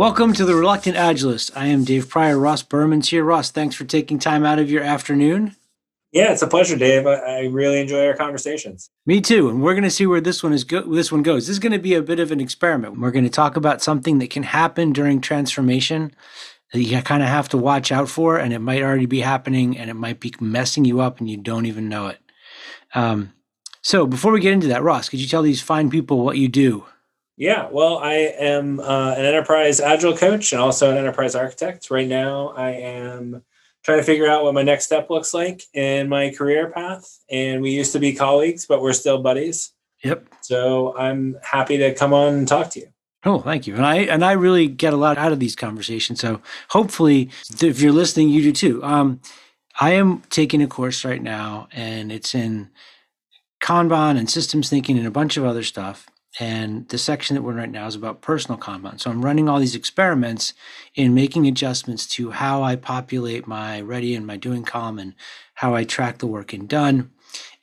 Welcome to the Reluctant Agilist. I am Dave Prior. Ross Berman's here. Ross, thanks for taking time out of your afternoon. Yeah, it's a pleasure, Dave. I, I really enjoy our conversations. Me too. And we're going to see where this one is go- this one goes. This is going to be a bit of an experiment. We're going to talk about something that can happen during transformation that you kind of have to watch out for, and it might already be happening, and it might be messing you up, and you don't even know it. Um, so, before we get into that, Ross, could you tell these fine people what you do? Yeah, well, I am uh, an enterprise agile coach and also an enterprise architect. Right now, I am trying to figure out what my next step looks like in my career path. And we used to be colleagues, but we're still buddies. Yep. So I'm happy to come on and talk to you. Oh, thank you. And I and I really get a lot out of these conversations. So hopefully, if you're listening, you do too. Um, I am taking a course right now, and it's in Kanban and systems thinking and a bunch of other stuff. And the section that we're in right now is about personal Kanban. So I'm running all these experiments in making adjustments to how I populate my ready and my doing column and how I track the work in done.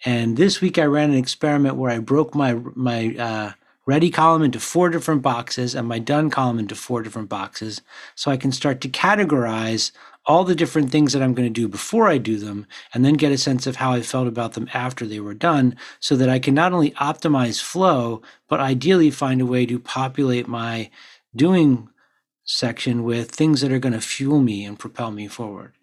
And this week I ran an experiment where I broke my my uh, ready column into four different boxes and my done column into four different boxes, so I can start to categorize all the different things that I'm going to do before I do them, and then get a sense of how I felt about them after they were done, so that I can not only optimize flow, but ideally find a way to populate my doing section with things that are going to fuel me and propel me forward.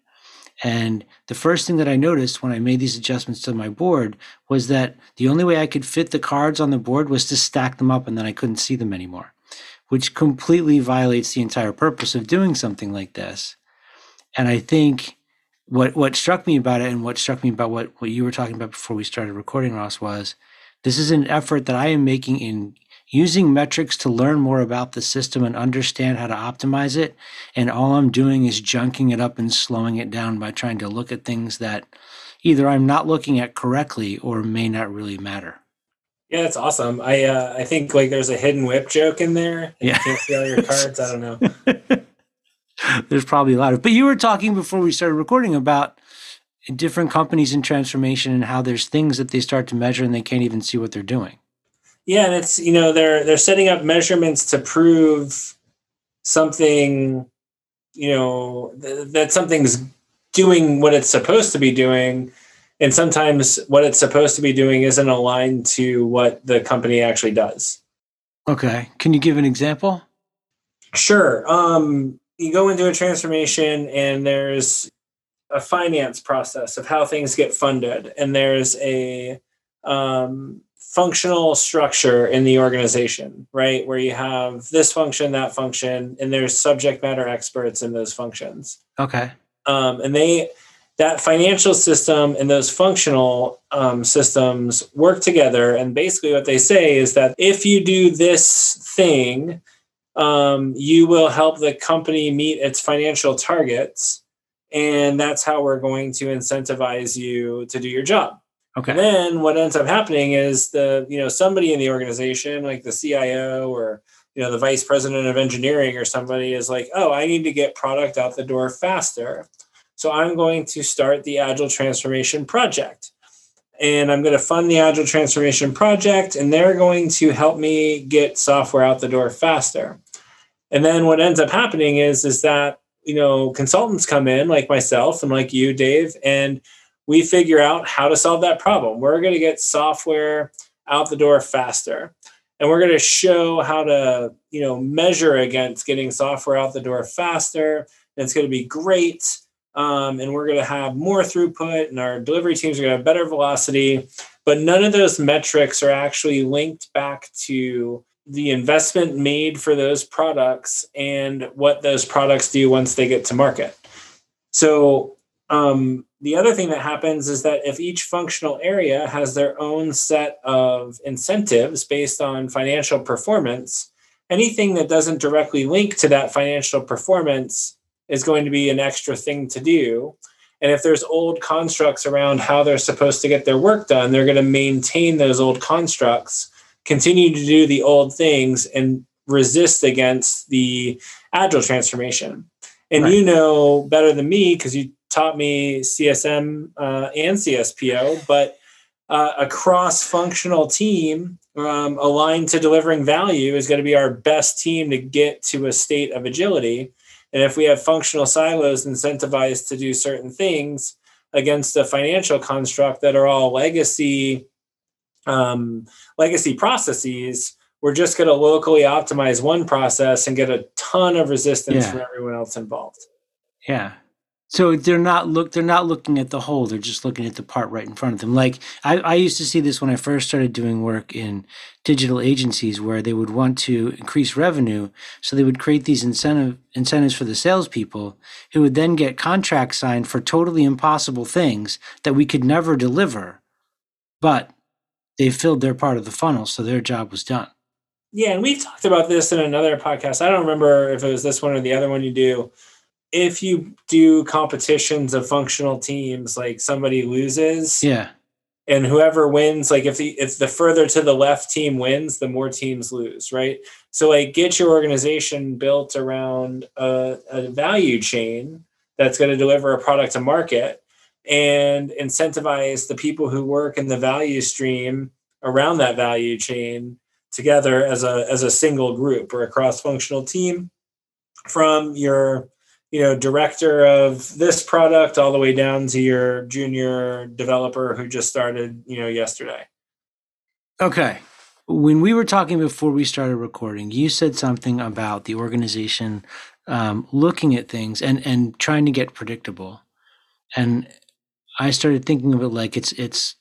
And the first thing that I noticed when I made these adjustments to my board was that the only way I could fit the cards on the board was to stack them up and then I couldn't see them anymore, which completely violates the entire purpose of doing something like this. And I think what what struck me about it and what struck me about what, what you were talking about before we started recording, Ross, was this is an effort that I am making in using metrics to learn more about the system and understand how to optimize it. And all I'm doing is junking it up and slowing it down by trying to look at things that either I'm not looking at correctly or may not really matter. Yeah, that's awesome. I uh, I think like there's a hidden WIP joke in there. Yeah. You can't see all your cards. I don't know. There's probably a lot of, but you were talking before we started recording about different companies in transformation and how there's things that they start to measure and they can't even see what they're doing. Yeah, and it's you know they're they're setting up measurements to prove something, you know th- that something's doing what it's supposed to be doing, and sometimes what it's supposed to be doing isn't aligned to what the company actually does. Okay, can you give an example? Sure. Um, you go into a transformation and there's a finance process of how things get funded. And there's a um, functional structure in the organization right? Where you have this function that function and there's subject matter experts in those functions. Okay. um, and they that financial system and those functional um, systems work together. And basically what they say is that if you do this thing um, you will help the company meet its financial targets. And that's how we're going to incentivize you to do your job. Okay. and then what ends up happening is the you know somebody in the organization like the cio or you know the vice president of engineering or somebody is like oh i need to get product out the door faster. So i'm going to start the agile transformation project. And i'm going to fund the agile transformation project and they're going to help me get software out the door faster and then what ends up happening is is that you know consultants come in like myself and like you dave and we figure out how to solve that problem. We're going to get software out the door faster and we're going to show how to you know measure against getting software out the door faster. And it's going to be great um, and we're going to have more throughput and our delivery teams are going to have better velocity. But none of those metrics are actually linked back to the investment made for those products and what those products do once they get to market so um, the other thing that happens is that if each functional area has their own set of incentives based on financial performance, anything that doesn't directly link to that financial performance is going to be an extra thing to do. And if there's old constructs around how they're supposed to get their work done, they're going to maintain those old constructs, continue to do the old things, and resist against the agile transformation. And right. you know better than me because you taught me CSM uh, and CSPO, but uh, a cross functional team um, aligned to delivering value is going to be our best team to get to a state of agility. And if we have functional silos incentivized to do certain things against a financial construct that are all legacy um, legacy processes, we're just going to locally optimize one process and get a ton of resistance yeah. from everyone else involved. Yeah. So they're not look they're not looking at the whole, they're just looking at the part right in front of them. Like I, I used to see this when I first started doing work in digital agencies where they would want to increase revenue. So they would create these incentive incentives for the salespeople who would then get contracts signed for totally impossible things that we could never deliver. But they filled their part of the funnel, so their job was done. Yeah, and we've talked about this in another podcast. I don't remember if it was this one or the other one you do. If you do competitions of functional teams, like somebody loses, yeah, and whoever wins, like if the if the further to the left team wins, the more teams lose, right? So like get your organization built around a, a value chain that's going to deliver a product to market and incentivize the people who work in the value stream around that value chain together as a as a single group or a cross functional team from your you know director of this product all the way down to your junior developer who just started you know yesterday. Okay. When we were talking before we started recording you said something about the organization um, looking at things and and trying to get predictable. And i started thinking of it like it's it's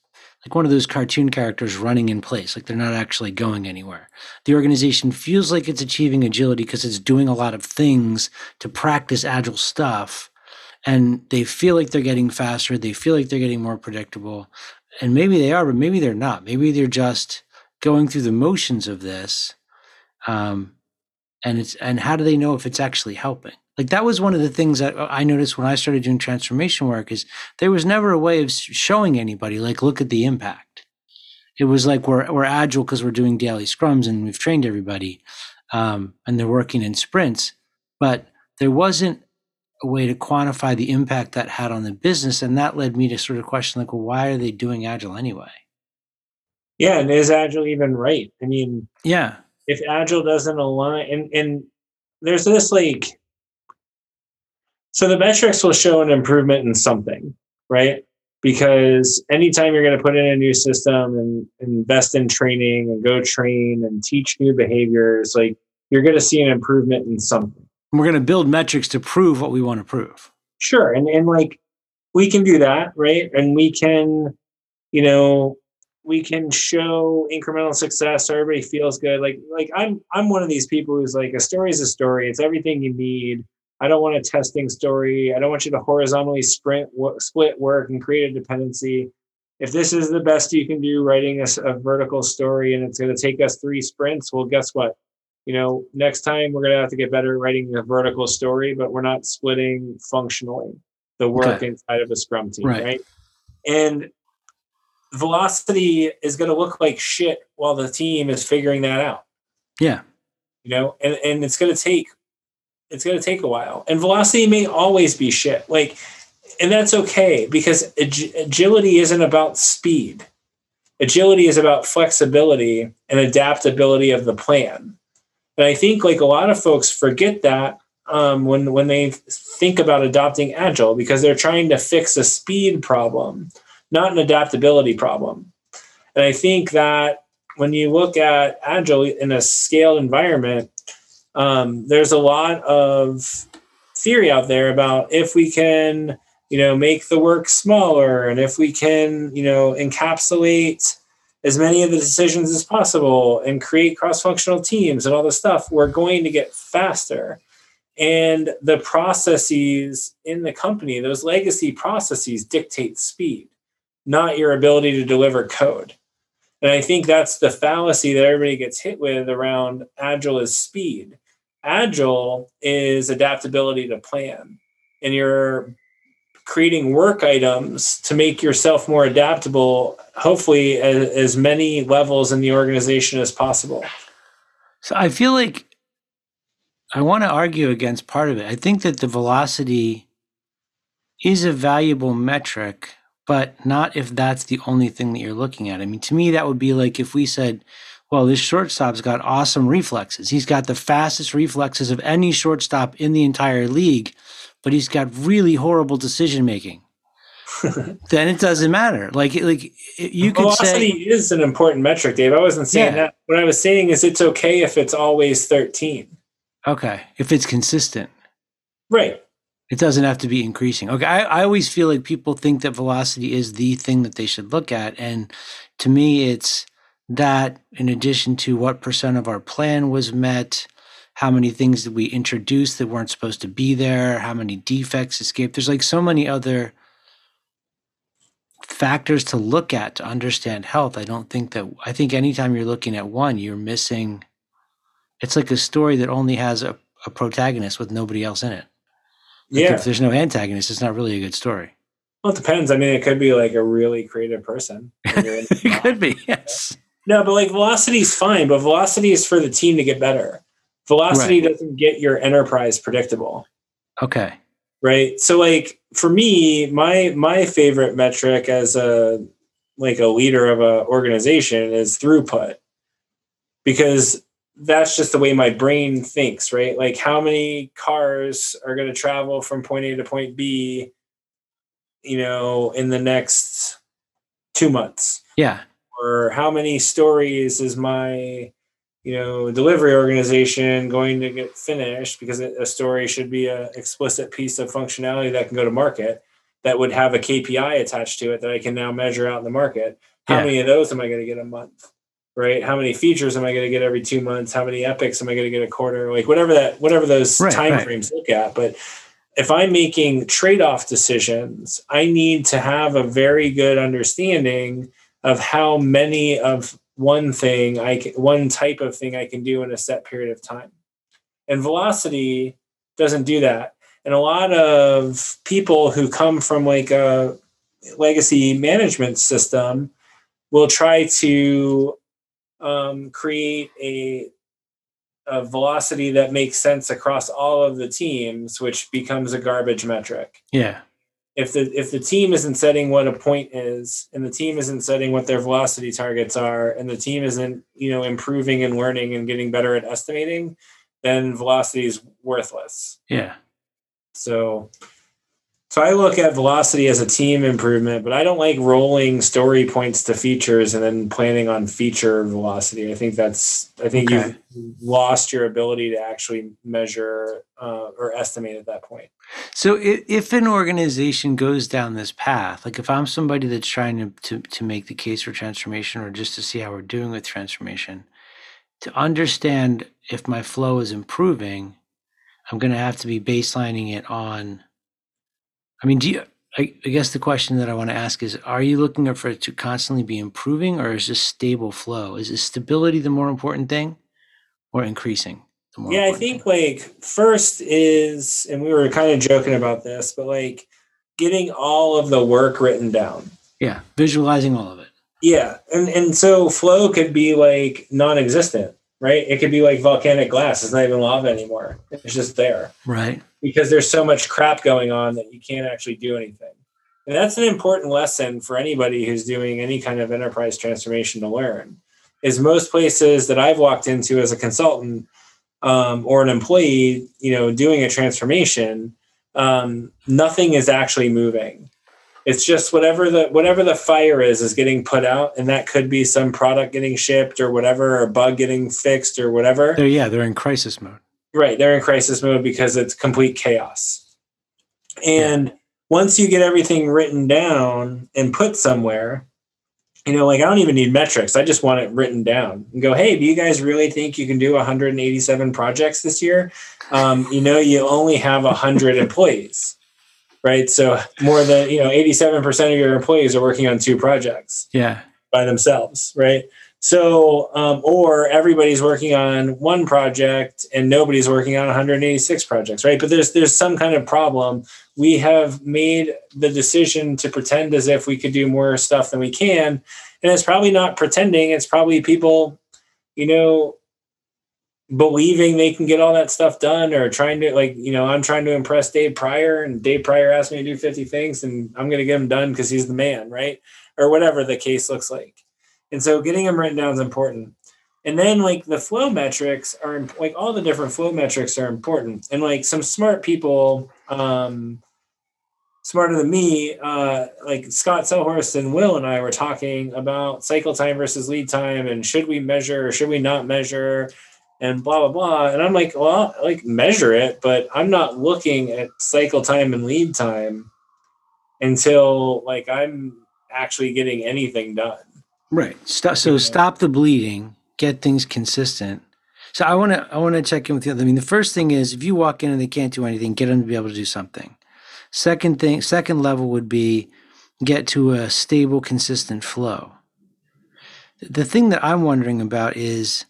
like one of those cartoon characters running in place, like they're not actually going anywhere. The organization feels like it's achieving agility because it's doing a lot of things to practice agile stuff. And they feel like they're getting faster. They feel like they're getting more predictable. And maybe they are, but maybe they're not. Maybe they're just going through the motions of this. Um, and it's and how do they know if it's actually helping? like that was one of the things that i noticed when i started doing transformation work is there was never a way of showing anybody like look at the impact. It was like we're, we're agile because we're doing daily scrums and we've trained everybody um, and they're working in sprints but there wasn't a way to quantify the impact that had on the business and that led me to sort of question like well why are they doing agile anyway? Yeah and is agile even right? I mean yeah if agile doesn't align and and there's this like so the metrics will show an improvement in something, right? Because anytime you're going to put in a new system and invest in training and go train and teach new behaviors, like you're going to see an improvement in something. We're going to build metrics to prove what we want to prove. Sure. And, and like we can do that, right? And we can, you know, we can show incremental success so everybody feels good. Like, like I'm, I'm one of these people who's like, a story is a story. It's everything you need I don't want a testing story. I don't want you to horizontally sprint, split work and create a dependency. If this is the best you can do, writing a, a vertical story, and it's going to take us three sprints, well, guess what? You know, next time we're going to have to get better at writing a vertical story, but we're not splitting functionally the work okay. inside of a Scrum team, right? right? And velocity is going to look like shit while the team is figuring that out. Yeah. You know, and, and it's going to take it's going to take a while. And velocity may always be shit. Like, and that's okay because ag- agility isn't about speed. Agility is about flexibility and adaptability of the plan. And I think like a lot of folks forget that um, when when they think about adopting agile because they're trying to fix a speed problem, not an adaptability problem. And I think that when you look at agile in a scaled environment, um, there's a lot of theory out there about if we can you know make the work smaller and if we can you know encapsulate as many of the decisions as possible and create cross-functional teams and all this stuff we're going to get faster and the processes in the company those legacy processes dictate speed not your ability to deliver code and i think that's the fallacy that everybody gets hit with around agile is speed Agile is adaptability to plan. And you're creating work items to make yourself more adaptable, hopefully at as many levels in the organization as possible. So I feel like I want to argue against part of it. I think that the velocity is a valuable metric, but not if that's the only thing that you're looking at. I mean, to me, that would be like if we said, well, this shortstop's got awesome reflexes. He's got the fastest reflexes of any shortstop in the entire league, but he's got really horrible decision making. then it doesn't matter. Like, like you could Velocity say is an important metric, Dave. I wasn't saying Yeah. that. What I was saying is it's okay if it's always 13. okay, if it's consistent. Right. It doesn't have to be increasing. Okay. I, I always feel like people think that velocity is the thing that they should look at. And to me, it's that in addition to what percent of our plan was met, how many things did we introduce that weren't supposed to be there, how many defects escaped. There's like so many other factors to look at to understand health. I don't think that, I think anytime you're looking at one, you're missing, it's like a story that only has a, a protagonist with nobody else in it. Like, Yeah. If there's no antagonist, it's not really a good story. Well, it depends. I mean, it could be like a really creative person. when you're in the it could be, yes. No, but like velocity is fine, but velocity is for the team to get better. Velocity doesn't get your enterprise predictable, Okay. right? So like for me, my my favorite metric as a like a leader of an organization is throughput. Because that's just the way my brain thinks, right? Like how many cars are going to travel from point A to point B, you know, in the next 2 months Yeah. or how many stories is my you know delivery organization going to get finished because a story should be a explicit piece of functionality that can go to market that would have a KPI attached to it that I can now measure out in the market. How Yeah. many of those am I going to get a month? Right? How many features am I going to get every 2 months? How many epics am I going to get a quarter? Like whatever that whatever those Right, time right. frames look at, but if I'm making trade-off decisions, I need to have a very good understanding of how many of one thing I can, one type of thing I can do in a set period of time. And velocity doesn't do that. And a lot of people who come from like a legacy management system will try to um, create a a velocity that makes sense across all of the teams, which becomes a garbage metric Yeah. if the if the team isn't setting what a point is and the team isn't setting what their velocity targets are and the team isn't you know improving and learning and getting better at estimating then velocity is worthless Yeah. so so i look at velocity as a team improvement but i don't like rolling story points to features and then planning on feature velocity i think that's i think Okay. you've lost your ability to actually measure uh, or estimate at that point So if, if an organization goes down this path, like if I'm somebody that's trying to, to, to make the case for transformation or just to see how we're doing with transformation, to understand if my flow is improving, I'm going to have to be baselining it on. I mean, do you, I, I guess the question that I want to ask is Are you looking for it to constantly be improving or is this stable flow? Is, stability the more important thing or increasing? The more yeah i think thing? like first is and we were kind of joking about this but like getting all of the work written down Yeah, visualizing all of it. yeah and and so flow could be like non-existent right? It could be like volcanic glass. It's not even lava anymore. It's just there. Right. because there's so much crap going on that you can't actually do anything. And that's an important lesson for anybody who's doing any kind of enterprise transformation to learn is most places that i've walked into as a consultant um, or an employee you know doing a transformation um, nothing is actually moving it's just whatever the whatever the fire is is getting put out and that could be some product getting shipped or whatever or a bug getting fixed or whatever They're yeah, they're in crisis mode. Right, they're in crisis mode because it's complete chaos. And once you get everything written down and put somewhere, you know, like I don't even need metrics. I just want it written down and go, hey, do you guys really think you can do 187 projects this year? Um, you know, you only have 100 employees, right? So more than, you know, 87% of your employees are working on two projects Yeah. by themselves, right? So, um, or everybody's working on one project and nobody's working on 186 projects, right? But there's there's some kind of problem. We have made the decision to pretend as if we could do more stuff than we can, and it's probably not pretending. It's probably people, you know, believing they can get all that stuff done or trying to like you know i'm trying to impress dave prior and dave prior asked me to do 50 things and i'm going to get them done because he's the man right or whatever the case looks like and so getting them written down is important. And then like the flow metrics are like all the different flow metrics are important. And like some smart people, um, smarter than me, uh, like Scott Sehlhorst and Will and I were talking about cycle time versus lead time and should we measure or should we not measure and blah blah blah. And I'm like, well, like measure it, but I'm not looking at cycle time and lead time until like I'm actually getting anything done. Right. Stop, so stop the bleeding, get things consistent. So I want to I want to check in with you. I mean, the first thing is if you walk in and they can't do anything, get them to be able to do something. Second thing, second level would be get to a stable, consistent flow. The thing that I'm wondering about is,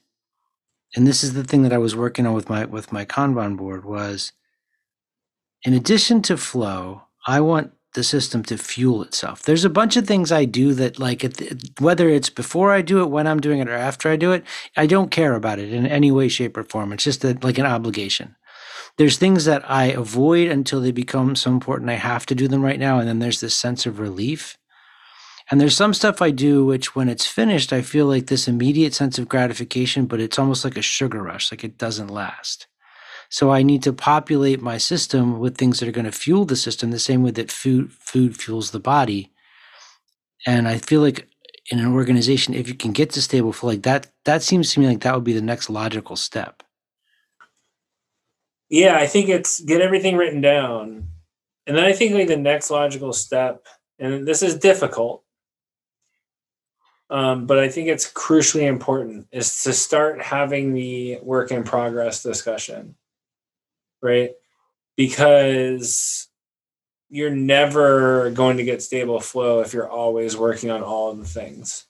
and this is the thing that I was working on with my with my Kanban board was, in addition to flow, I want the system to fuel itself. There's a bunch of things I do that, like, whether it's before I do it, when I'm doing it, or after I do it, I don't care about it in any way, shape, or form. It's just a, like an obligation. There's things that I avoid until they become so important I have to do them right now. And then there's this sense of relief. And there's some stuff I do which, when it's finished, I feel like this immediate sense of gratification, but it's almost like a sugar rush, like it doesn't last. So I need to populate my system with things that are going to fuel the system the same way that food food fuels the body. And I feel like in an organization, if you can get to stable flow like that, that seems to me like that would be the next logical step. Yeah, I think it's get everything written down. And then I think like the next logical step, and this is difficult, um, but I think it's crucially important, is to start having the work in progress discussion right? Because you're never going to get stable flow if you're always working on all of the things.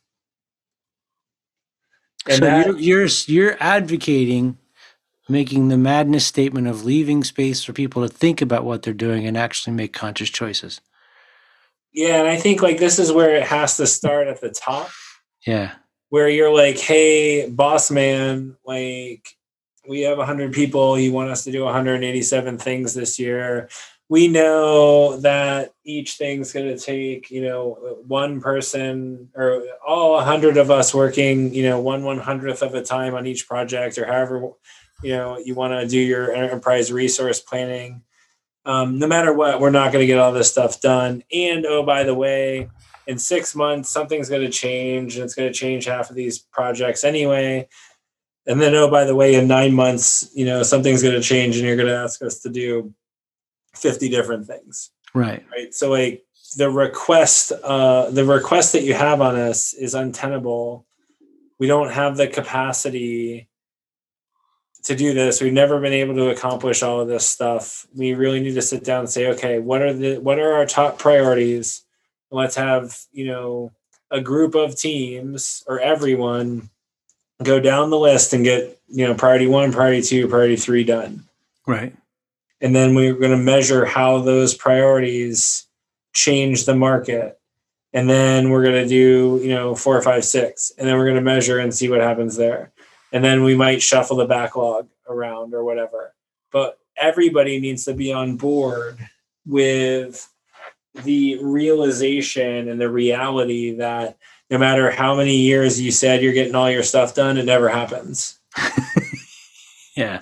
And so that, you're, you're you're advocating making the madness statement of leaving space for people to think about what they're doing and actually make conscious choices. Yeah, and I think like this is where it has to start at the top. Yeah. Where you're like, "Hey, boss man, like we have 100 people. You want us to do 187 things this year. We know that each thing's going to take you know one person or all 100 of us working you know one one hundredth of a time on each project or however you know you want to do your enterprise resource planning. Um, no matter what we're not going to get all this stuff done. And oh by the way in six months something's going to change and it's going to change half of these projects anyway. And then oh by the way in nine months you know something's going to change and you're going to ask us to do 50 different things. Right. Right? So like the request uh the request that you have on us is untenable. We don't have the capacity to do this. We've never been able to accomplish all of this stuff. We really need to sit down and say okay what are the what are our top priorities let's have you know a group of teams or everyone go down the list and get you know priority one priority two priority three done. Right. And then we're going to measure how those priorities change the market. And then we're going to do you know four five six. And then we're going to measure and see what happens there. And then we might shuffle the backlog around or whatever. But everybody needs to be on board with the realization and the reality that no matter how many years you said you're getting all your stuff done, it never happens. yeah.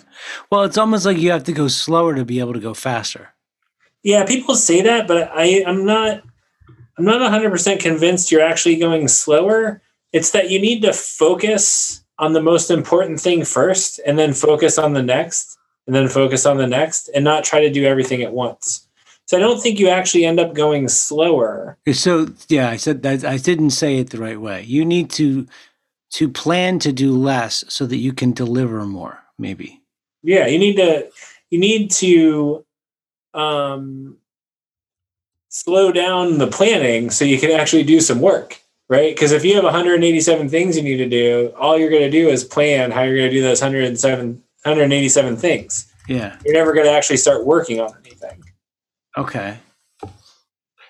Well, it's almost like you have to go slower to be able to go faster. Yeah, people say that, but I, I'm not I'm not 100% convinced you're actually going slower. It's that you need to focus on the most important thing first and then focus on the next and then focus on the next and not try to do everything at once. So I don't think you actually end up going slower. So yeah, I said that I didn't say it the right way. You need to to plan to do less so that you can deliver more, maybe. Yeah, you need to you need to um slow down the planning so you can actually do some work. right? Because if you have 187 things you need to do, all you're going to do is plan how you're going to do those 107, 187 things. Yeah. You're never going to actually start working on anything. Okay.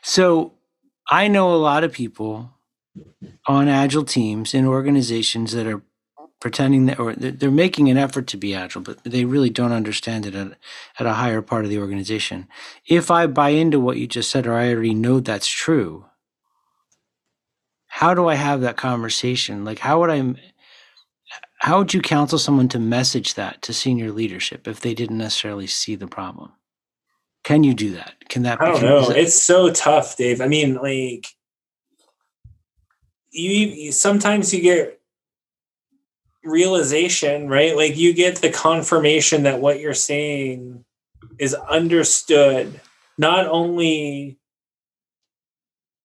So I know a lot of people on agile teams in organizations that are pretending that or they're making an effort to be agile but they really don't understand it at, at a higher part of the organization. If i buy into what you just said or i already know that's true how do i have that conversation? Like how would i how would you counsel someone to message that to senior leadership if they didn't necessarily see the problem can you do that can that I don't know. that- It's so tough, Dave. I mean, like you, you sometimes you get realization, right? Like you get the confirmation that what you're saying is understood, not only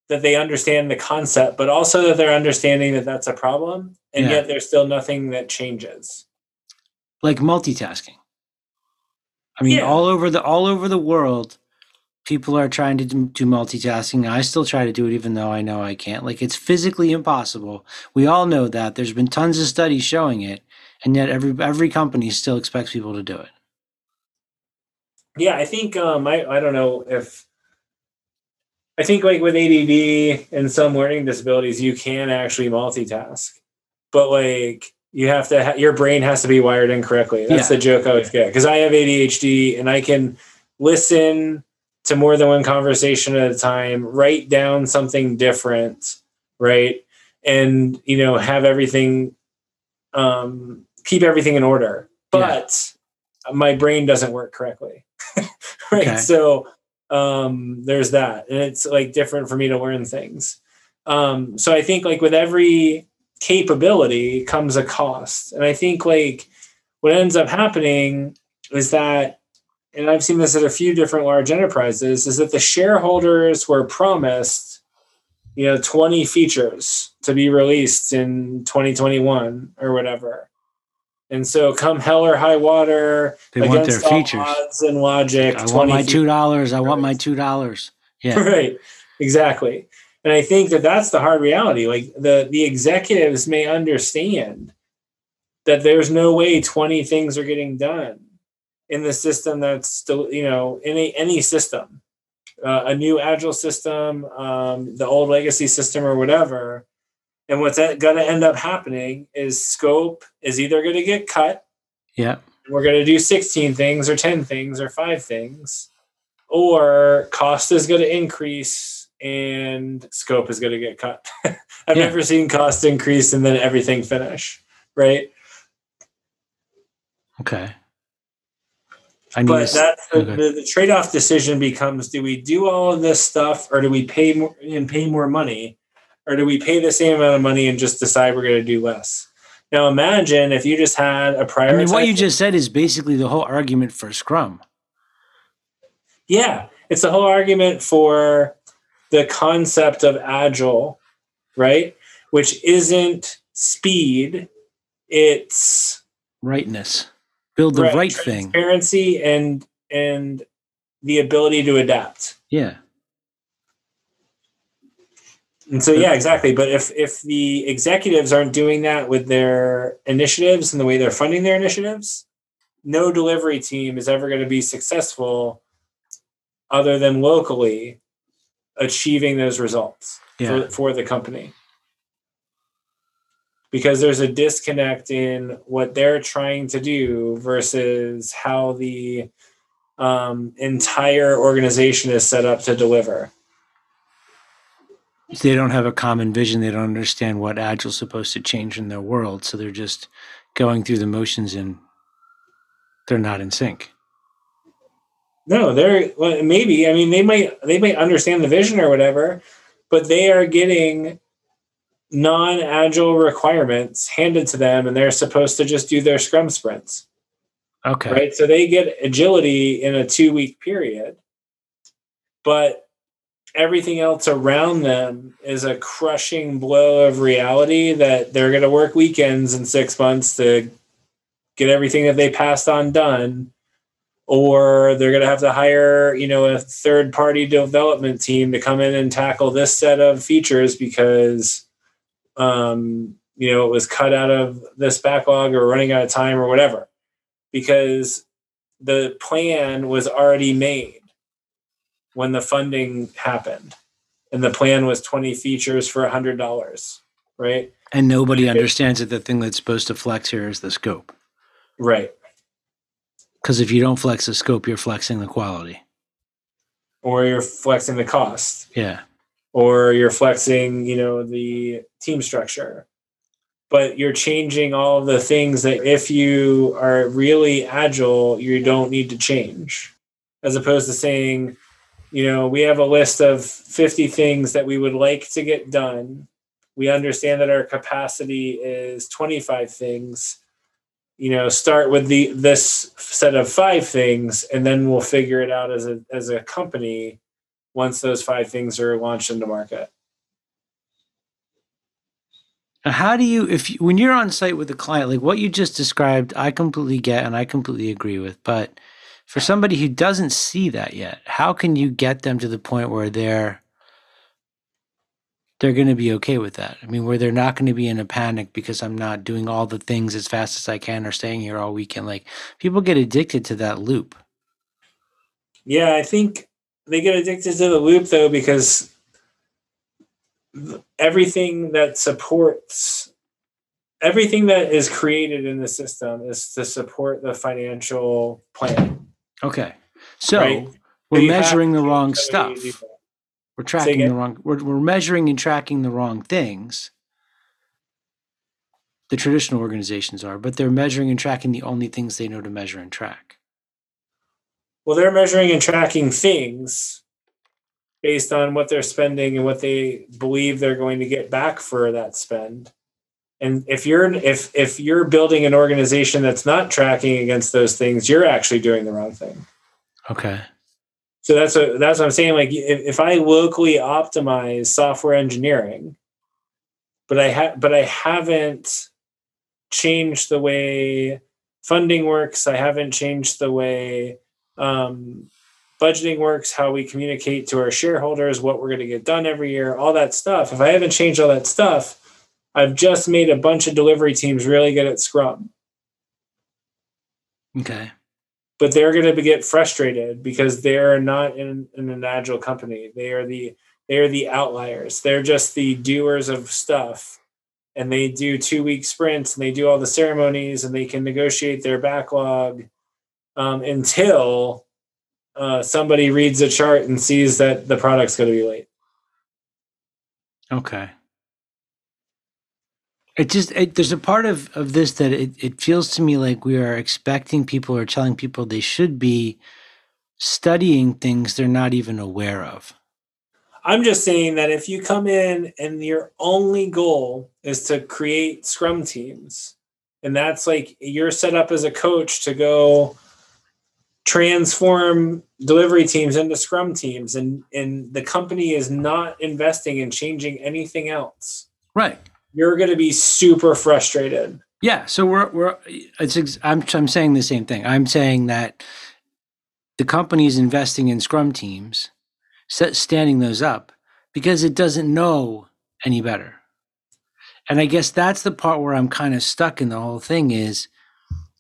that they understand the concept, but also that they're understanding that that's a problem, and Yeah. yet there's still nothing that changes. like multitasking. I mean, Yeah. all over the all over the world, people are trying to do, multitasking. I still try to do it, even though I know I can't. Like it's physically impossible. We all know that. There's been tons of studies showing it, and yet every every company still expects people to do it. Yeah, I think um I I don't know if I think like with ADD and some learning disabilities you can actually multitask. But like you have to ha- your brain has to be wired incorrectly. That's Yeah. the joke I always get cuz I have ADHD and I can listen to more than one conversation at a time, write down something different, right? And you know, have everything um keep everything in order. But my brain doesn't work correctly. right? Okay. So um there's that. And it's like different for me to learn things. Um so I think like with every capability comes a cost. And I think like what ends up happening is that and I've seen this at a few different large enterprises is that the shareholders were promised you know 20 features to be released in 2021 or whatever. And so come hell or high water They want their against all features. odds and logic I want my two dollars. I want my two dollars. Yeah. right exactly and i think that that's the hard reality. Like the the executives may understand that there's no way 20 things are getting done in the system that's still you know any any system uh, a new agile system um, the old legacy system or whatever. And what's going to end up happening is scope is either going to get cut. Yeah. we're going to do 16 things or 10 things or five things or cost is going to increase and scope is going to get cut i've Yeah. never seen cost increase and then everything finish right Okay. I need but that's the, okay. the, the trade-off decision becomes do we do all of this stuff or do we pay more and pay more money or do we pay the same amount of money and just decide we're going to do less now imagine if you just had a I priority mean, what you just said is basically the whole argument for Scrum. Yeah, it's the whole argument for the concept of agile, right? Which isn't speed, it's Rightness. Build the right, thing. transparency and and the ability to adapt. Yeah. And so yeah, exactly. But if if the executives aren't doing that with their initiatives and the way they're funding their initiatives, no delivery team is ever going to be successful other than locally achieving those results Yeah. for, for the company. Because there's a disconnect in what they're trying to do versus how the um, entire organization is set up to deliver. they don't have a common vision. They don't understand what Agile's supposed to change in their world. So they're just going through the motions and they're not in sync. No, they're well, maybe. I mean, they might they might understand the vision or whatever, but they are getting non-agile requirements handed to them, and they're supposed to just do their Scrum sprints, Okay. right? So they get agility in a two-week period, but everything else around them is a crushing blow of reality that they're going to work weekends in six months to get everything that they passed on done or they're going to have to hire you know a third party development team to come in and tackle this set of features because um, you know, it was cut out of this backlog or running out of time or whatever, because the plan was already made when the funding happened. And the plan was 20 features for $100, right? And nobody understands that the thing that's supposed to flex here is the scope. Right. Because if you don't flex the scope, you're flexing the quality. Or you're flexing the cost. Yeah. Or you're flexing, you know, the team structure. But you're changing all the things that if you are really agile, you don't need to change. As opposed to saying, you know, we have a list of 50 things that we would like to get done. We understand that our capacity is 25 things. You know, start with the this set of five things, and then we'll figure it out as a as a company once those five things are launched into market. How do you, if you, when you're on site with a client, like what you just described, I completely get and I completely agree with, but for somebody who doesn't see that yet, how can you get them to the point where they're they're going to be okay with that? I mean, where they're not going to be in a panic because I'm not doing all the things as fast as I can or staying here all weekend. Like people get addicted to that loop. Yeah, I think they get addicted to the loop though because everything that supports everything that is created in the system is to support the financial plan. Okay. So right? we're measuring the wrong stuff. We're tracking the wrong we're, we're measuring and tracking the wrong things. The traditional organizations are, but they're measuring and tracking the only things they know to measure and track. Well, they're measuring and tracking things based on what they're spending and what they believe they're going to get back for that spend. And if you're if if you're building an organization that's not tracking against those things, you're actually doing the wrong thing. Okay. So that's what that's what I'm saying. Like if, if I locally optimize software engineering, but I have but I haven't changed the way funding works. I haven't changed the way um, budgeting works, how we communicate to our shareholders, what we're going to get done every year, all that stuff. If I haven't changed all that stuff, I've just made a bunch of delivery teams really good at Scrum. Okay. But they're going to get frustrated because they're not in, in an agile company. They are the they are the outliers. They're just the doers of stuff. And they do two week sprints and they do all the ceremonies and they can negotiate their backlog um, until uh, somebody reads a chart and sees that the product's going to be late. Okay. It just it, there's a part of of this that it, it feels to me like we are expecting people or telling people they should be studying things they're not even aware of. I'm just saying that if you come in and your only goal is to create scrum teams, and that's like you're set up as a coach to go transform delivery teams into scrum teams and and the company is not investing in changing anything else. Right you're going to be super frustrated. Yeah. So we're we're it's I'm I'm saying the same thing. I'm saying that the company is investing in Scrum teams, set, standing those up because it doesn't know any better. And I guess that's the part where I'm kind of stuck in the whole thing is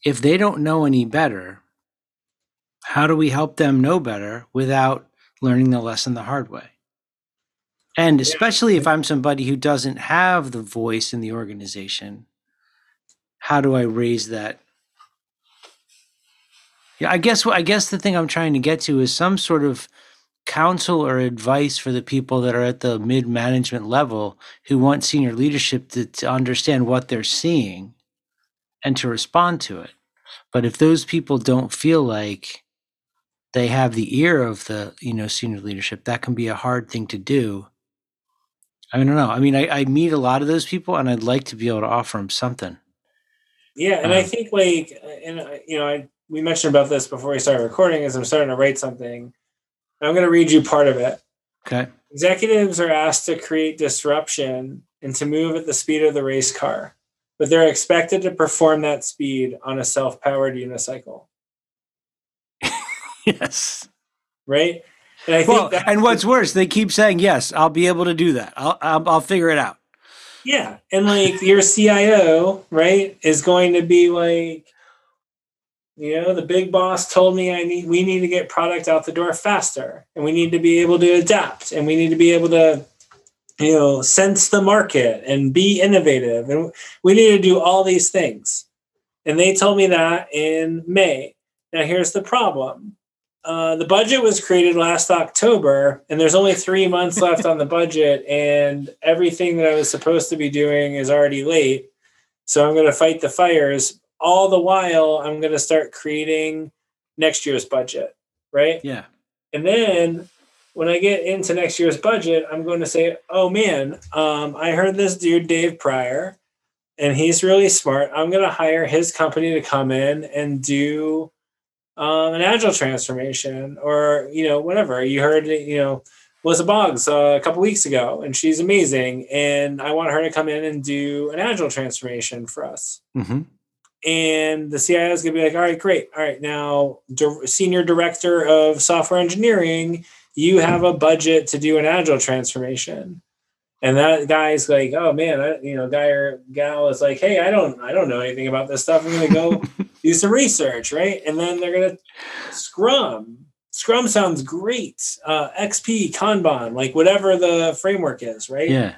if they don't know any better, how do we help them know better without learning the lesson the hard way? And especially if I'm somebody who doesn't have the voice in the organization, how do I raise that? Yeah, I guess I guess the thing I'm trying to get to is some sort of counsel or advice for the people that are at the mid management level who want senior leadership to, to understand what they're seeing and to respond to it. But if those people don't feel like they have the ear of the you know senior leadership, that can be a hard thing to do I don't know. I mean, I, I meet a lot of those people, and I'd like to be able to offer them something. Yeah, and um, I think like, and uh, you know, I we mentioned about this before we started recording. Is I'm starting to write something. I'm going to read you part of it. Okay. Executives are asked to create disruption and to move at the speed of the race car, but they're expected to perform that speed on a self-powered unicycle. yes. Right. And I well, and what's worse, they keep saying, "Yes, I'll be able to do that. I'll, I'll, I'll figure it out." Yeah. And like your CIO, right, is going to be like, you know, the big boss told me I need we need to get product out the door faster and we need to be able to adapt and we need to be able to you know sense the market and be innovative and we need to do all these things and they told me that in may now here's the problem uh, the budget was created last october and there's only three months left on the budget and everything that i was supposed to be doing is already late so i'm going to fight the fires all the while i'm going to start creating next year's budget right Yeah. and then when I get into next year's budget, I'm going to say, oh man, um, I heard this dude, Dave Prior, and he's really smart. I'm going to hire his company to come in and do um, an agile transformation or, you know, whatever. You heard, you know, Melissa Boggs uh, a couple weeks ago, and she's amazing. And I want her to come in and do an agile transformation for us hmm and the CIO is going to be like, all right, great. All right, now, di- senior director of software engineering, you have a budget to do an agile transformation. And that guy's like, oh man, I, you know, guy or gal is like, hey, I don't, I don't know anything about this stuff. I'm going to go do some research, right? And then they're going to Scrum. Scrum sounds great. Uh, XP, Kanban, like whatever the framework is, right? Yeah.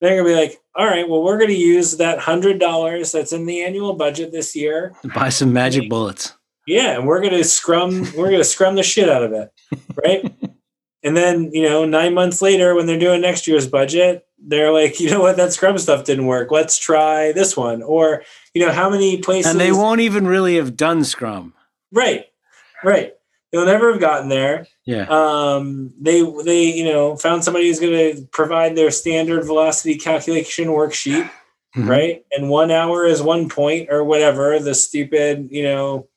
They're gonna be like, all right, well, we're gonna use that hundred dollars that's in the annual budget this year. Buy some magic bullets. Yeah, and we're gonna scrum, we're gonna scrum the shit out of it, right? and then you know, nine months later, when they're doing next year's budget, they're like, you know what, that scrum stuff didn't work. Let's try this one. Or you know, how many places? And they won't even really have done Scrum. Right, right. They'll never have gotten there. Yeah. um, they they you know found somebody who's going to provide their standard velocity calculation worksheet Mhm. right and one hour is one point or whatever the stupid you know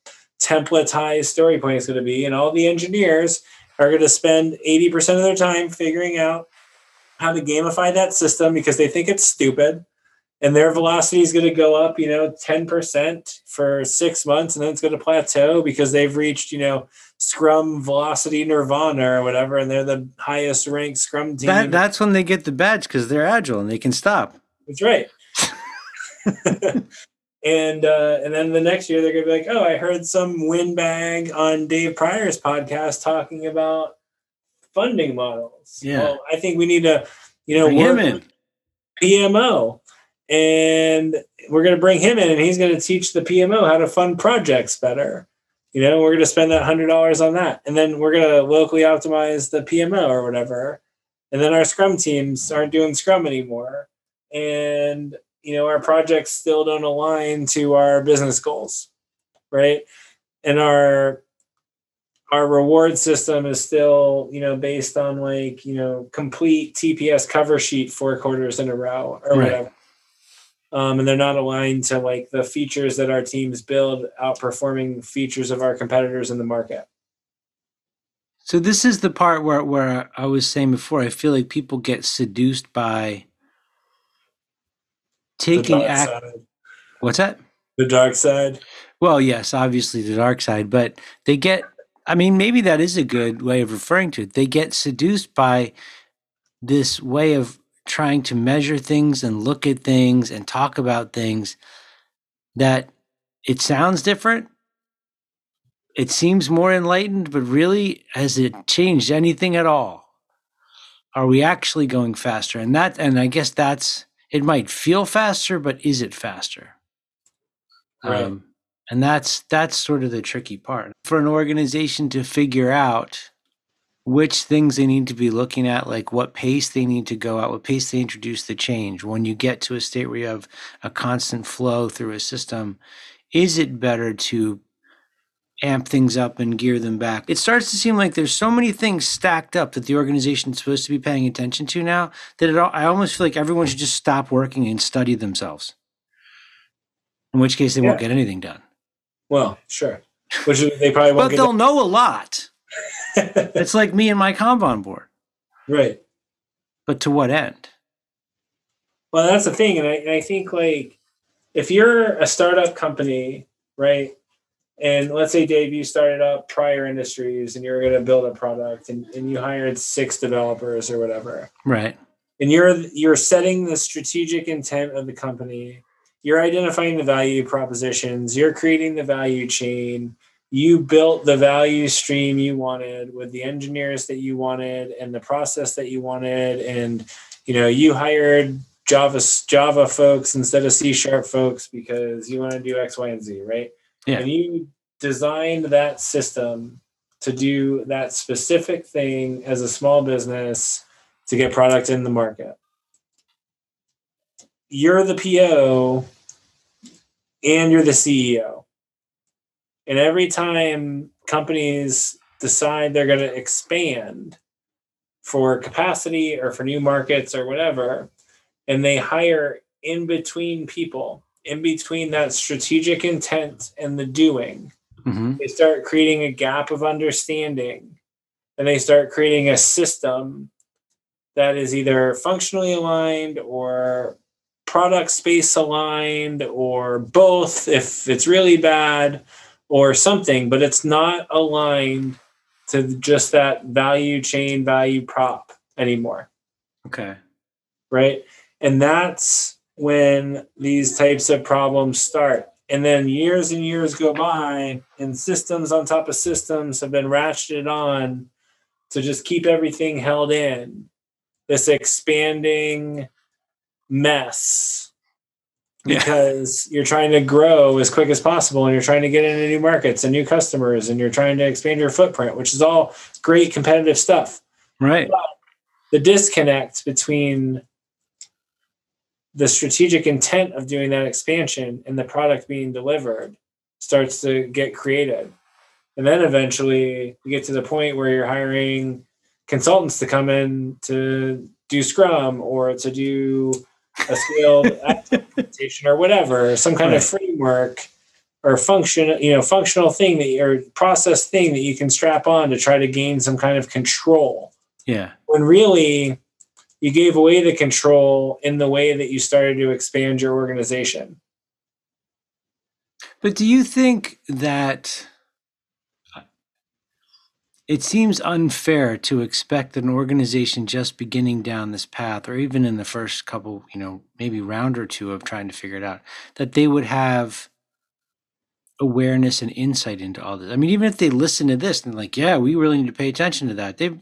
templatized story point is going to be and all the engineers are going to spend 80% of their time figuring out how to gamify that system because they think it's stupid. And their velocity is going to go up you know 10% for six months and then it's going to plateau because they've reached you know scrum velocity nirvana or whatever and they're the highest ranked scrum team. That, that's when they get the badge because they're agile and they can stop. that's right and uh, and then the next year they're gonna be like oh i heard some windbag on dave prior's podcast talking about funding models Yeah. well, i think we need to you know Bring him work in. PMO. And we're going to bring him in and he's going to teach the PMO how to fund projects better. You know, we're going to spend that $100 on that. And then we're going to locally optimize the PMO or whatever. And then our Scrum teams aren't doing Scrum anymore. And, you know, our projects still don't align to our business goals. Right. And our, our reward system is still, you know, based on like, you know, complete TPS cover sheet four quarters in a row or Right. whatever. Um, and they're not aligned to like the features that our teams build, outperforming features of our competitors in the market. So this is the part where where I was saying before. I feel like people get seduced by taking act. side. What's that? The dark side. Well, yes, obviously the dark side, but they get. I mean, maybe that is a good way of referring to it. They get seduced by this way of trying to measure things and look at things and talk about things that it sounds different. It seems more enlightened, but really, has it changed anything at all? Are we actually going faster? And that, and I guess that's, it might feel faster, but is it faster? Right. Um, and that's that's sort of the tricky part for an organization to figure out which things they need to be looking at, like what pace they need to go at, what pace they introduce the change. When you get to a state where you have a constant flow through a system, is it better to amp things up and gear them back? It starts to seem like there's so many things stacked up that the organization's supposed to be paying attention to now that it, al- I almost feel like everyone should just stop working and study themselves. In which case, they won't get anything done. Well, sure. Which they probably won't but they'll know a lot. It's like me and my Kanban board. right. But to what end? Well, that's the thing, and I, and I think like if you're a startup company, right? And let's say Dave, you started up Prior Industries, and you're going to build a product, and, and you hired six developers or whatever, Right. and you're you're setting the strategic intent of the company. You're identifying the value propositions. You're creating the value chain. You built the value stream you wanted with the engineers that you wanted and the process that you wanted. And you know you hired java java folks instead of c sharp folks because you want to do x y and z right Yeah. and you designed that system to do that specific thing as a small business to get product in the market. You're the PO and you're the CEO. And every time companies decide they're going to expand for capacity or for new markets or whatever, and they hire in between people, in between that strategic intent and the doing, hmm they start creating a gap of understanding and they start creating a system that is either functionally aligned or product space aligned or both if it's really bad or something but it's not aligned to just that value chain value prop anymore Okay. right? And that's when these types of problems start. And then years and years go by, and systems on top of systems have been ratcheted on to just keep everything held in this expanding mess Yeah. because you're trying to grow as quick as possible and you're trying to get into new markets and new customers and you're trying to expand your footprint, which is all great competitive stuff Right. the disconnect between the strategic intent of doing that expansion and the product being delivered starts to get created. And then eventually you get to the point where you're hiring consultants to come in to do Scrum or to do a scaled implementation or whatever, some kind of framework or function, you know, functional thing that or process thing that you can strap on to try to gain some kind of control Yeah. when really you gave away the control in the way that you started to expand your organization. But do you think that it seems unfair to expect that an organization just beginning down this path, or even in the first couple, you know, maybe round or two of trying to figure it out, that they would have awareness and insight into all this? I mean, even if they listen to this and like, yeah, we really need to pay attention to that, they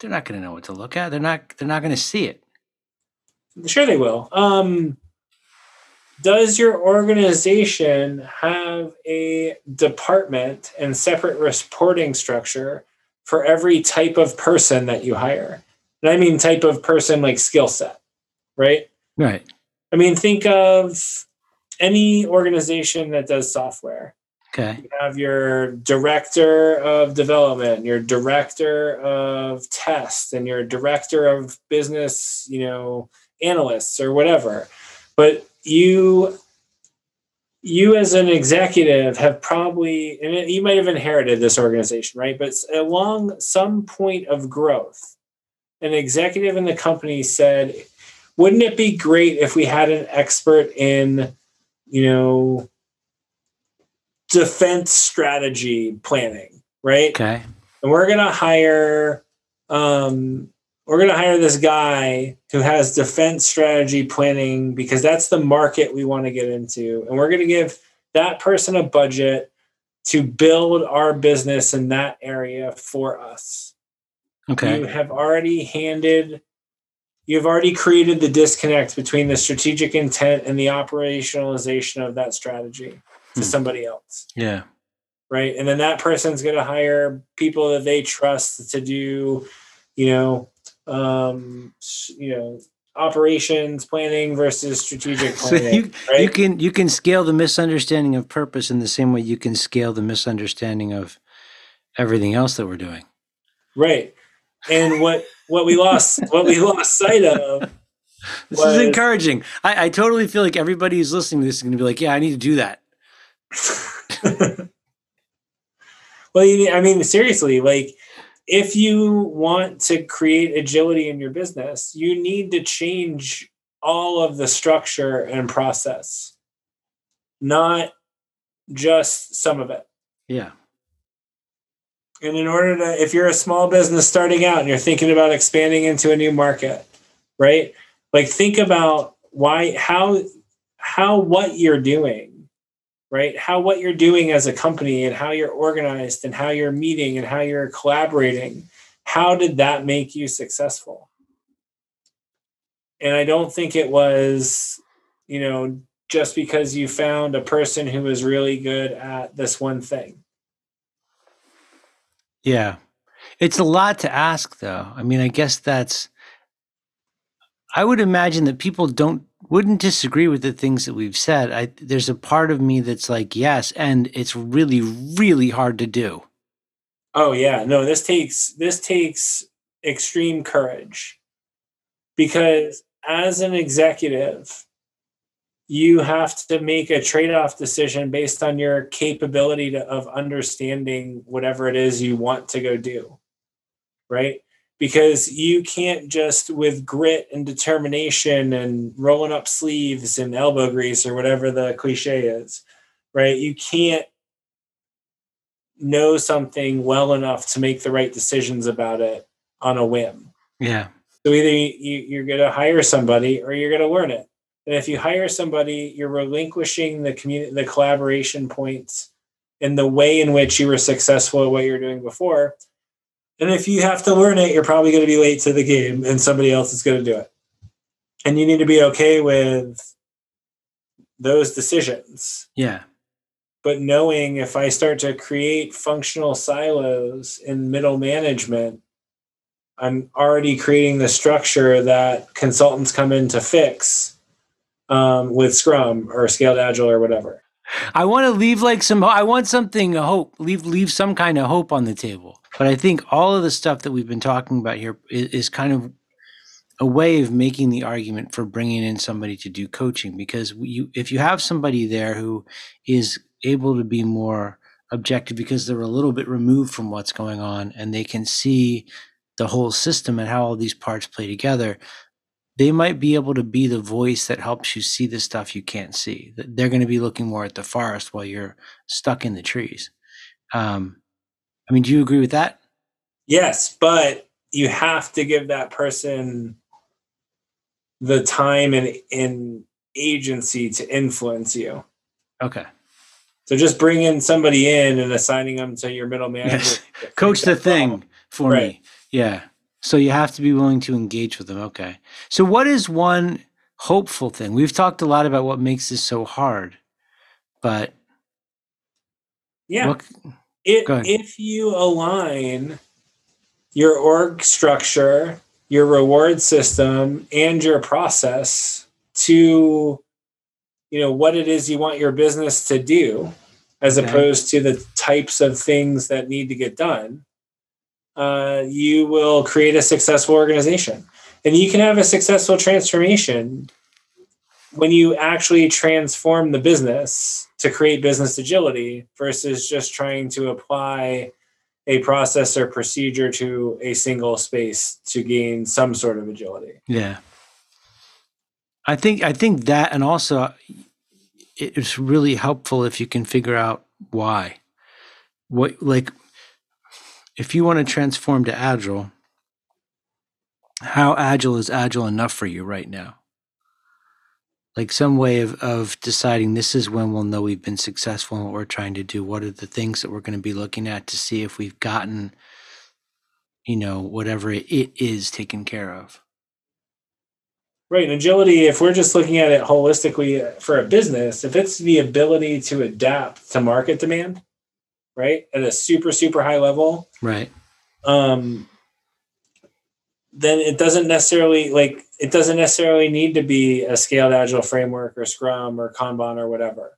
they're not going to know what to look at. They're not they're not going to see it. Sure, they will. Um, does your organization have a department and separate reporting structure for every type of person that you hire? And I mean type of person like skill set, right? Right. I mean, think of any organization that does software. Okay. you have your director of development your director of test and your director of business you know analysts or whatever but you you as an executive have probably and you might have inherited this organization right but along some point of growth an executive in the company said wouldn't it be great if we had an expert in you know defense strategy planning, right? Okay. And we're gonna hire um we're gonna hire this guy who has defense strategy planning because that's the market we want to get into. And we're gonna give that person a budget to build our business in that area for us. Okay. You have already handed you've already created the disconnect between the strategic intent and the operationalization of that strategy to Hmm. somebody else Yeah. right and then that person's going to hire people that they trust to do you know um you know operations planning versus strategic So planning you right you can you can scale the misunderstanding of purpose in the same way you can scale the misunderstanding of everything else that we're doing. right and what what we lost what we lost sight of This was- is encouraging. I, I totally feel like everybody who's listening to this is going to be like, yeah, I need to do that. well you need, i mean seriously like if you want to create agility in your business you need to change all of the structure and process not just some of it Yeah. And in order to, if you're a small business starting out and you're thinking about expanding into a new market, right? Like think about why how how what you're doing, right? How what you're doing as a company and how you're organized and how you're meeting and how you're collaborating. How did that make you successful? And I don't think it was, you know, just because you found a person who was really good at this one thing. Yeah. It's a lot to ask, though. I mean, I guess that's. I would imagine that people don't wouldn't disagree with the things that we've said. I, there's a part of me that's like, yes, and it's really, really hard to do. Oh yeah, no, this takes this takes extreme courage because as an executive, you have to make a trade-off decision based on your capability to, of understanding whatever it is you want to go do right because you can't just with grit and determination and rolling up sleeves and elbow grease or whatever the cliche is right? You can't know something well enough to make the right decisions about it on a whim. Yeah. so either you, you're going to hire somebody or you're going to learn it. And if you hire somebody you're relinquishing the community the collaboration points and the way in which you were successful at what you're doing before and if you have to learn it, you're probably going to be late to the game and somebody else is going to do it. And you need to be okay with those decisions. Yeah. But knowing if I start to create functional silos in middle management, I'm already creating the structure that consultants come in to fix um, with Scrum or Scaled Agile or whatever. I want to leave like some. I want something hope. Leave leave some kind of hope on the table. But I think all of the stuff that we've been talking about here is, is kind of a way of making the argument for bringing in somebody to do coaching because you if you have somebody there who is able to be more objective because they're a little bit removed from what's going on and they can see the whole system and how all these parts play together they might be able to be the voice that helps you see the stuff you can't see they're going to be looking more at the forest while you're stuck in the trees um, i mean do you agree with that Yes, but you have to give that person the time and, and agency to influence you. okay So just bringing somebody in and assigning them to your middle manager. Yes. coach the problem. thing for Right. me yeah so you have to be willing to engage with them okay so what is one hopeful thing we've talked a lot about what makes this so hard but Yeah. what, ahead. if you align your org structure, your reward system, and your process to you know what it is you want your business to do as Okay. opposed to the types of things that need to get done uh, you will create a successful organization. And you can have a successful transformation when you actually transform the business to create business agility versus just trying to apply a process or procedure to a single space to gain some sort of agility. yeah. I think i think that and also it's really helpful if you can figure out why. What like if you want to transform to agile how agile is agile enough for you right now like some way of, of deciding this is when we'll know we've been successful in what we're trying to do what are the things that we're going to be looking at to see if we've gotten you know whatever it is taken care of Right. And agility, if we're just looking at it holistically uh, for a business, if it's the ability to adapt to market demand, right, at a super, super high level, right. Um, then it doesn't necessarily like it doesn't necessarily need to be a scaled agile framework or scrum or kanban or whatever.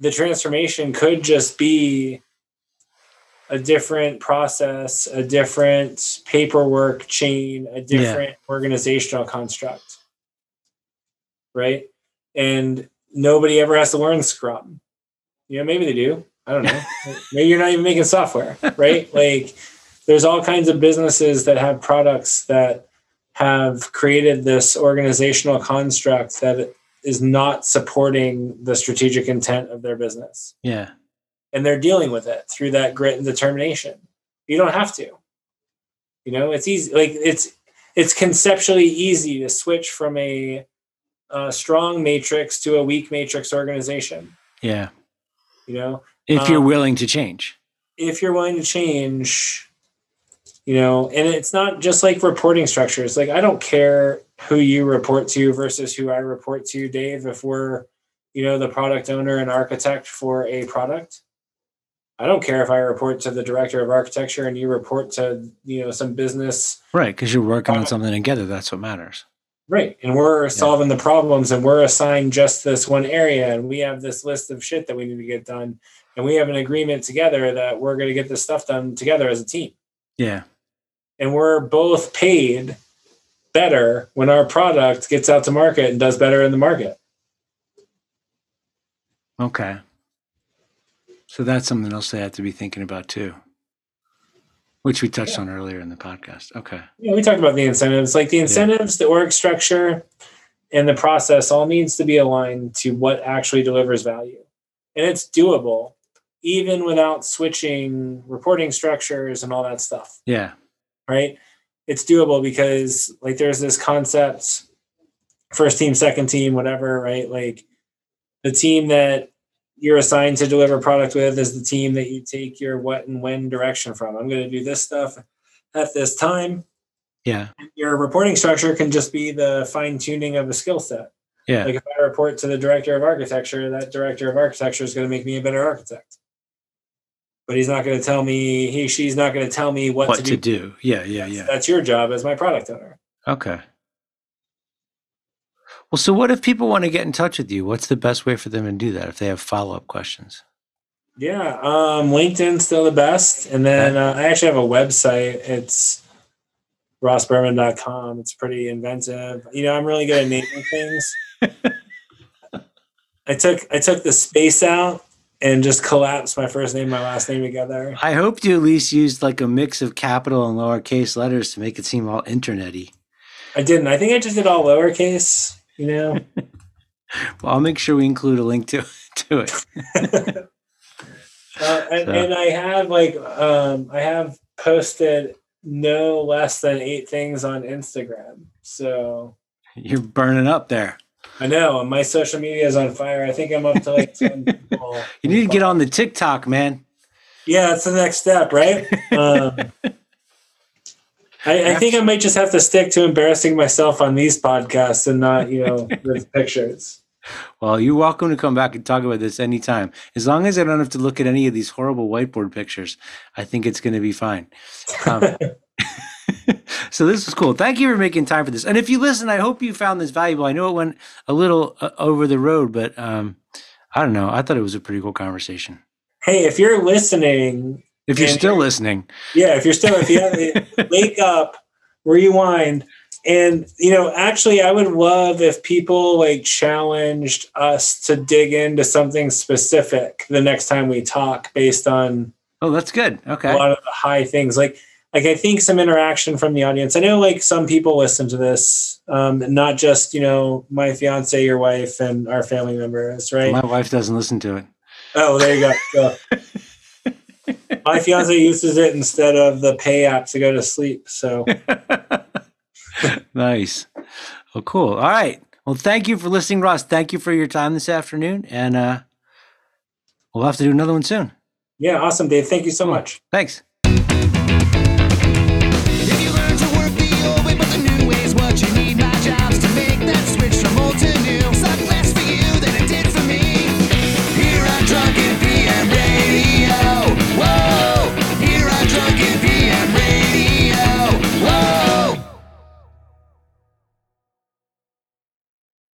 The transformation could just be a different process a different paperwork chain a different organizational construct right? And nobody ever has to learn scrum. You know maybe they do i don't know. Maybe you're not even making software right? Like there's all kinds of businesses that have products that have created this organizational construct that is not supporting the strategic intent of their business. Yeah. And they're dealing with it through that grit and determination. You don't have to. You know it's easy like it's it's conceptually easy to switch from a, a strong matrix to a weak matrix organization. Yeah. You know, If you're Um, willing to change. if you're willing to change, you know, and it's not just like reporting structures. Like I don't care who you report to versus who I report to, Dave. If we're, you know, the product owner and architect for a product, I don't care if I report to the director of architecture and you report to, you know, some business Right. Because you're working on Uh, something together. That's what matters. Right. And we're solving the problems and we're assigned just this one area and we have this list of shit that we need to get done. And we have an agreement together that we're going to get this stuff done together as a team. Yeah. And we're both paid better when our product gets out to market and does better in the market. Okay. So that's something else they have to be thinking about too, which we touched on earlier in the podcast. Okay. Know, we talked about the incentives, like the incentives, the org structure, and the process all needs to be aligned to what actually delivers value. And it's doable even without switching reporting structures and all that stuff. Yeah. right? It's doable because like there's this concept first team, second team, whatever, right? Like the team that you're assigned to deliver product with is the team that you take your what and when direction from. I'm going to do this stuff at this time. Yeah. Your reporting structure can just be the fine tuning of a skill set. Yeah. Like if I report to the director of architecture, that director of architecture is going to make me a better architect. But he's not going to tell me, he, she's not going to tell me what, what to to do. do. Yeah. Yeah. Yeah. That's your job as my product owner. Okay. Well, so what if people want to get in touch with you? What's the best way for them to do that if they have follow up questions? Yeah, um, LinkedIn's still the best. And then uh, I actually have a website. It's rossberman.com. It's pretty inventive. You know, I'm really good at naming things. I took I took the space out and just collapse my first name my last name together. I hope you at least used like a mix of capital and lowercase letters to make it seem all internety. I didn't. I think I just did all lowercase, you know. Well, I'll make sure we include a link to to it. Uh, and, So- and I have like um, I have posted no less than eight things on Instagram. So You're burning up there. I know my social media is on fire. I think I'm up to like 10 people. You need to get on the TikTok, man. Yeah, that's the next step, right? Um, I, I think I might just have to stick to embarrassing myself on these podcasts and not, you know, with pictures. Well, you're welcome to come back and talk about this anytime. As long as I don't have to look at any of these horrible whiteboard pictures, I think it's going to be fine. Um, so this is cool. Thank you for making time for this. And if you listen, I hope you found this valuable. I know it went a little uh, over the road, but um, I don't know. I thought it was a pretty cool conversation. Hey, if you're listening, If you're still listening, yeah, if you're still, if you have, wake up, rewind. And, you know, actually, I would love if people like challenged us to dig into something specific the next time we talk based on oh, that's good. Okay. a lot of the high things like like i think some interaction from the audience i know like some people listen to this um not just you know my fiance your wife and our family members right My wife doesn't listen to it. oh there you go so, my fiance uses it instead of the pay app to go to sleep so nice. Oh, cool. All right. Well, thank you for listening, Ross. Thank you for your time this afternoon. And uh, we'll have to do another one soon. yeah awesome dave thank you so much Thanks. But the